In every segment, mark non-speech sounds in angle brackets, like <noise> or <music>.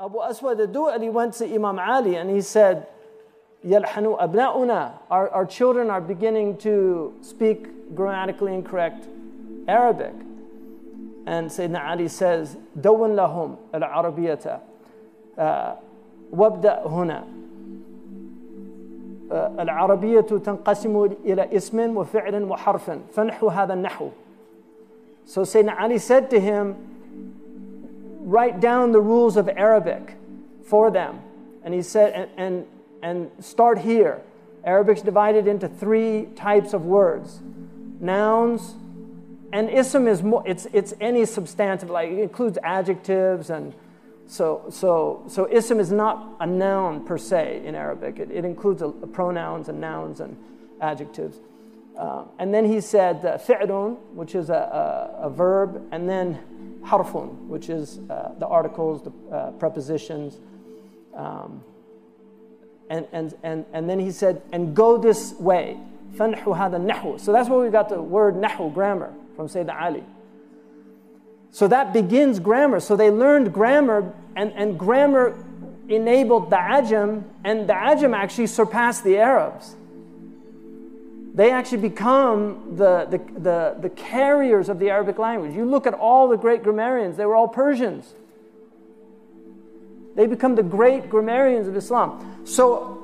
Abu Aswad al-Du'ali went to Imam Ali and he said, يَلْحَنُ أَبْنَاؤُنَا our, our children are beginning to speak grammatically incorrect Arabic. And Sayyidina Ali says, دون لهم العربية وابدأ هنا العربية تنقسم إلى اسم وفعل وحرف فنحو هذا النحو So Sayyidina Ali said to him, write down the rules of Arabic for them. And he said, and, and, and start here. Arabic's divided into three types of words nouns, and ism is more, it's, it's any substantive, like it includes adjectives and so, so, so ism is not a noun per se in Arabic. It, it includes a, a pronouns and nouns and adjectives. Uh, and then he said uh, fi'lun, which is a, a, a, verb, and then harfun, which is uh, the articles, the uh, prepositions. Um, and, and, and, and then he said, and go this way. فَنْحُ هَذَا النَّحْوُ So that's where we got the word nahu, grammar, from Sayyidina Ali. So that begins grammar. So they learned grammar, and, and grammar enabled the Ajam, and the Ajam actually surpassed the Arabs. They actually become the, the, the, the carriers of the Arabic language. You look at all the great grammarians, they were all Persians. They become the great grammarians of Islam. So,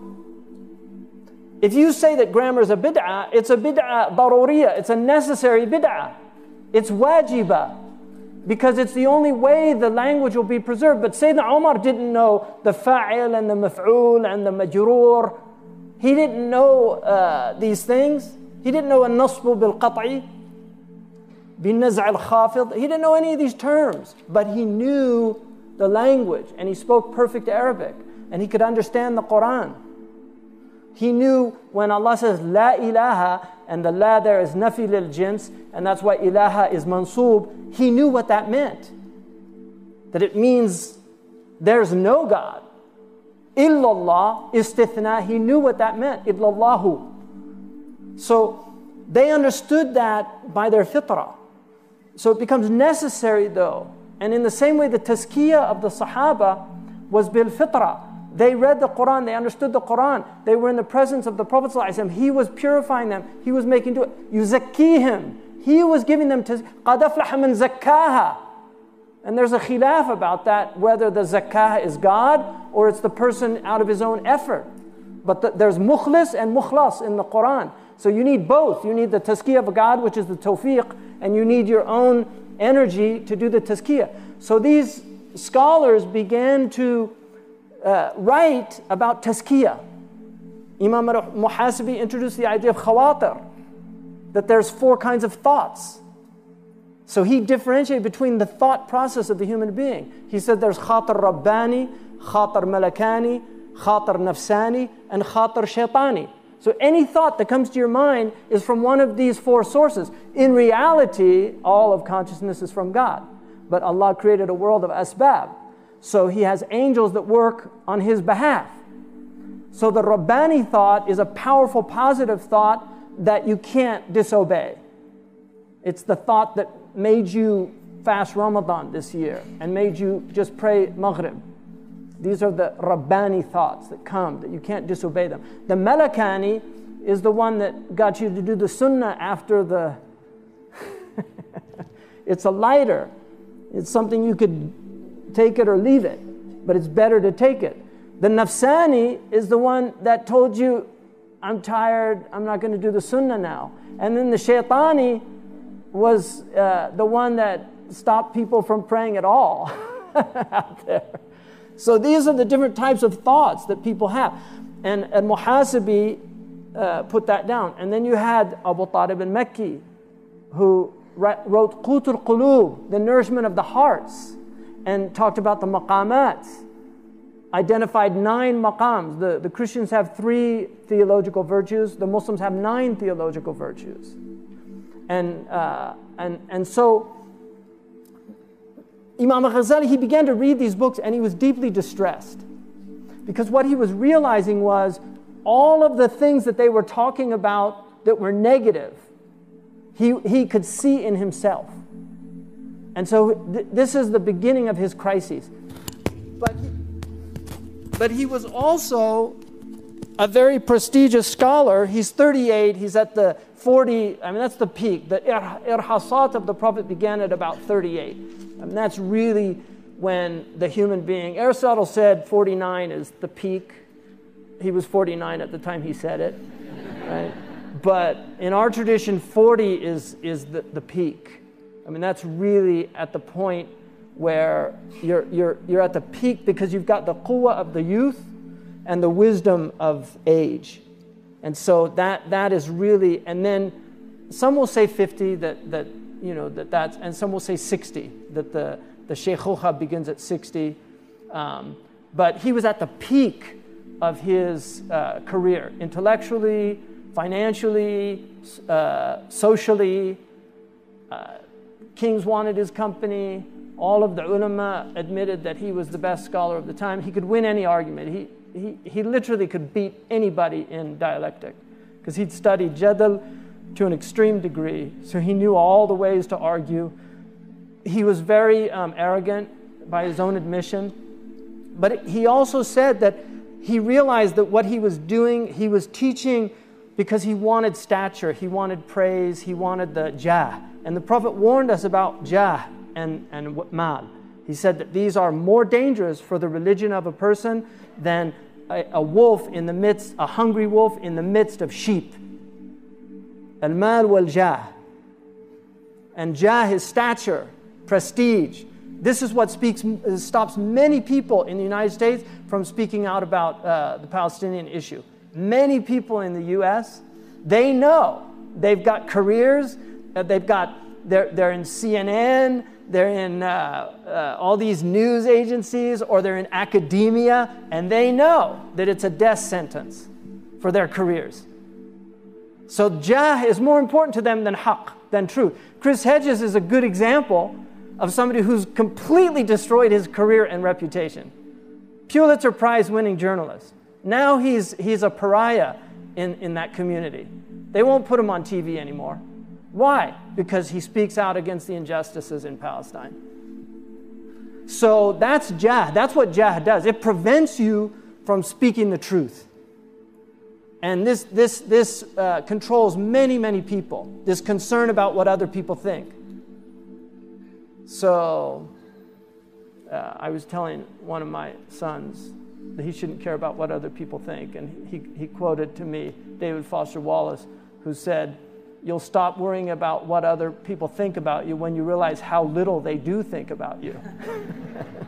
if you say that grammar is a bid'ah, it's a bid'ah daruriya, it's a necessary bid'ah. It's wajibah because it's the only way the language will be preserved. But Sayyidina Omar didn't know the fa'il and the maf'ul and the majrur. He didn't know uh, these things. He didn't know النصب بالقطع بالنزع الخافض. He didn't know any of these terms, but he knew the language and he spoke perfect Arabic and he could understand the Quran. He knew when Allah says La ilaha, and the La there is nafi lil jins, and that's why ilaha is mansub, he knew what that meant. That it means there's no God. Illallah, istithna, he knew what that meant. Illallahu. So they understood that by their fitrah. So it becomes necessary though. And in the same way, the tazkiyah of the Sahaba was bil fitrah. They read the Quran, they understood the Quran, they were in the presence of the Prophet. ﷺ. He was purifying them, he was making do it. yuzakkihim. He was giving them to qadaflaha man zakkaha. And there's a khilaf about that, whether the zakah is God or it's the person out of his own effort. But the, there's mukhlis and mukhlas in the Quran. So you need both. You need the tazkiyah of God, which is the tawfiq, and you need your own energy to do the tazkiyah. So these scholars began to uh, write about tazkiyah. Imam Muhasibi introduced the idea of khawatir, that there's four kinds of thoughts. So he differentiated between the thought process of the human being. He said there's khatar rabbani, khatar malakani, khatar nafsani, and khatar shaitani. So any thought that comes to your mind is from one of these four sources. In reality, all of consciousness is from God. But Allah created a world of asbab. So he has angels that work on his behalf. So the Rabbani thought is a powerful positive thought that you can't disobey. It's the thought that made you fast Ramadan this year and made you just pray Maghrib. These are the Rabbani thoughts that come, that you can't disobey them. The Malakani is the one that got you to do the Sunnah after the. <laughs> it's a lighter, it's something you could take it or leave it, but it's better to take it. The nafsani is the one that told you, I'm tired, I'm not going to do the sunnah now. And then the shaitani was uh, the one that stopped people from praying at all <laughs> out there. So these are the different types of thoughts that people have. And, and Muhasibi uh, put that down. And then you had Abu Talib al-Makki, who wrote Qutul Qulub, the nourishment of the hearts and talked about the maqamat, identified nine maqams. The, the Christians have three theological virtues, the Muslims have nine theological virtues. And, uh, and, and so Imam Al Ghazali, he began to read these books and he was deeply distressed. Because what he was realizing was all of the things that they were talking about that were negative, he, he could see in himself. And so th- this is the beginning of his crises. But but he was also a very prestigious scholar. He's 38, he's at the 40, I mean, that's the peak. The irhasat of the Prophet began at about 38. I mean, that's really when the human being, Aristotle said 49 is the peak. He was 49 at the time he said it, right? But in our tradition, 40 is, is the, the peak. I mean, that's really at the point where you're, you're, you're at the peak because you've got the quwwah of the youth and the wisdom of age. And so that, that is really, and then some will say 50, that, that you know, that that's, and some will say 60, that the, the Shaykhuha begins at 60. Um, but he was at the peak of his uh, career, intellectually, financially, uh, socially. Uh, kings wanted his company. All of the ulama admitted that he was the best scholar of the time. He could win any argument. He, he, he literally could beat anybody in dialectic because he'd studied Jadal to an extreme degree. So he knew all the ways to argue. He was very um, arrogant by his own admission. But he also said that he realized that what he was doing, he was teaching because he wanted stature, he wanted praise, he wanted the jah. And the Prophet warned us about jah and, and mal. He said that these are more dangerous for the religion of a person than a, wolf in the midst, a hungry wolf in the midst of sheep. Al mal wal jah. And jah is stature, prestige. This is what speaks, stops many people in the United States from speaking out about uh, the Palestinian issue. Many people in the US, they know they've got careers, uh, they've got, they're, they're in CNN, they're in uh, uh, all these news agencies or they're in academia, and they know that it's a death sentence for their careers. So jah is more important to them than haqq, than truth. Chris Hedges is a good example of somebody who's completely destroyed his career and reputation. Pulitzer Prize winning journalist. Now he's, he's a pariah in, in that community. They won't put him on TV anymore. Why? Because he speaks out against the injustices in Palestine. So that's jah. That's what jah does. It prevents you from speaking the truth. And this, this, this uh, controls many, many people, this concern about what other people think. So uh, I was telling one of my sons that he shouldn't care about what other people think. And he, he quoted to me David Foster Wallace, who said, you'll stop worrying about what other people think about you when you realize how little they do think about you. <laughs>